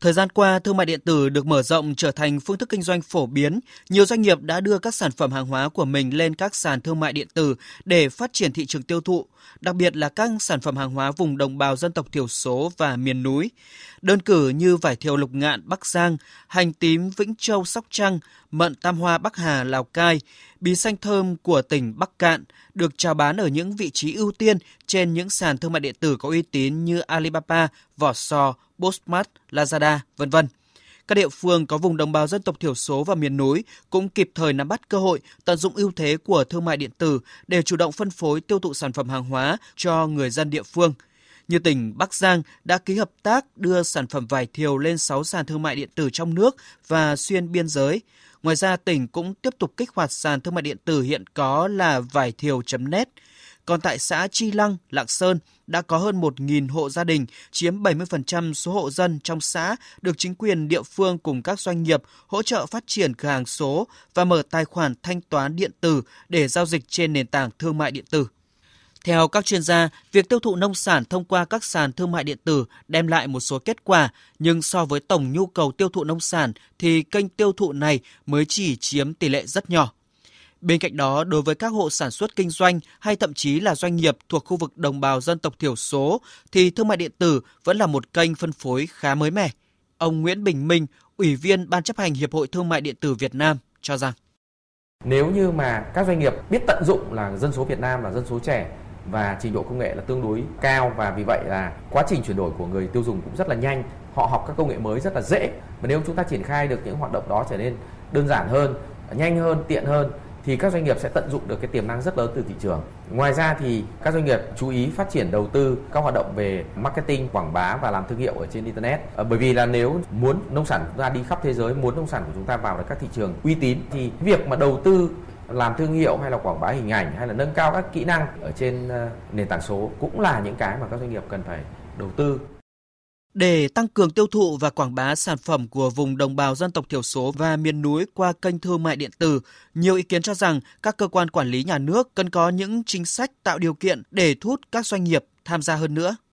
Thời gian qua, thương mại điện tử được mở rộng trở thành phương thức kinh doanh phổ biến. Nhiều doanh nghiệp đã đưa các sản phẩm hàng hóa của mình lên các sàn thương mại điện tử để phát triển thị trường tiêu thụ, đặc biệt là các sản phẩm hàng hóa vùng đồng bào dân tộc thiểu số và miền núi. Đơn cử như vải thiều lục ngạn Bắc Giang, hành tím Vĩnh Châu Sóc Trăng, mận tam hoa Bắc Hà Lào Cai, bí xanh thơm của tỉnh Bắc Cạn được chào bán ở những vị trí ưu tiên trên những sàn thương mại điện tử có uy tín như Alibaba, Vỏ Sò, Postmart, Lazada, vân vân. Các địa phương có vùng đồng bào dân tộc thiểu số và miền núi cũng kịp thời nắm bắt cơ hội, tận dụng ưu thế của thương mại điện tử để chủ động phân phối tiêu thụ sản phẩm hàng hóa cho người dân địa phương. Như tỉnh Bắc Giang đã ký hợp tác đưa sản phẩm vải thiều lên 6 sàn thương mại điện tử trong nước và xuyên biên giới. Ngoài ra, tỉnh cũng tiếp tục kích hoạt sàn thương mại điện tử hiện có là vải thiều.net, còn tại xã Chi Lăng, Lạng Sơn đã có hơn 1.000 hộ gia đình, chiếm 70% số hộ dân trong xã được chính quyền địa phương cùng các doanh nghiệp hỗ trợ phát triển cửa hàng số và mở tài khoản thanh toán điện tử để giao dịch trên nền tảng thương mại điện tử. Theo các chuyên gia, việc tiêu thụ nông sản thông qua các sàn thương mại điện tử đem lại một số kết quả, nhưng so với tổng nhu cầu tiêu thụ nông sản thì kênh tiêu thụ này mới chỉ chiếm tỷ lệ rất nhỏ. Bên cạnh đó, đối với các hộ sản xuất kinh doanh hay thậm chí là doanh nghiệp thuộc khu vực đồng bào dân tộc thiểu số thì thương mại điện tử vẫn là một kênh phân phối khá mới mẻ. Ông Nguyễn Bình Minh, Ủy viên Ban chấp hành Hiệp hội Thương mại điện tử Việt Nam cho rằng nếu như mà các doanh nghiệp biết tận dụng là dân số Việt Nam là dân số trẻ và trình độ công nghệ là tương đối cao và vì vậy là quá trình chuyển đổi của người tiêu dùng cũng rất là nhanh họ học các công nghệ mới rất là dễ và nếu chúng ta triển khai được những hoạt động đó trở nên đơn giản hơn nhanh hơn tiện hơn thì các doanh nghiệp sẽ tận dụng được cái tiềm năng rất lớn từ thị trường. Ngoài ra thì các doanh nghiệp chú ý phát triển đầu tư các hoạt động về marketing, quảng bá và làm thương hiệu ở trên internet. À, bởi vì là nếu muốn nông sản chúng ta đi khắp thế giới, muốn nông sản của chúng ta vào được các thị trường uy tín thì việc mà đầu tư làm thương hiệu hay là quảng bá hình ảnh hay là nâng cao các kỹ năng ở trên ờ, nền tảng số cũng là những cái mà các doanh nghiệp cần phải đầu tư để tăng cường tiêu thụ và quảng bá sản phẩm của vùng đồng bào dân tộc thiểu số và miền núi qua kênh thương mại điện tử, nhiều ý kiến cho rằng các cơ quan quản lý nhà nước cần có những chính sách tạo điều kiện để thu hút các doanh nghiệp tham gia hơn nữa.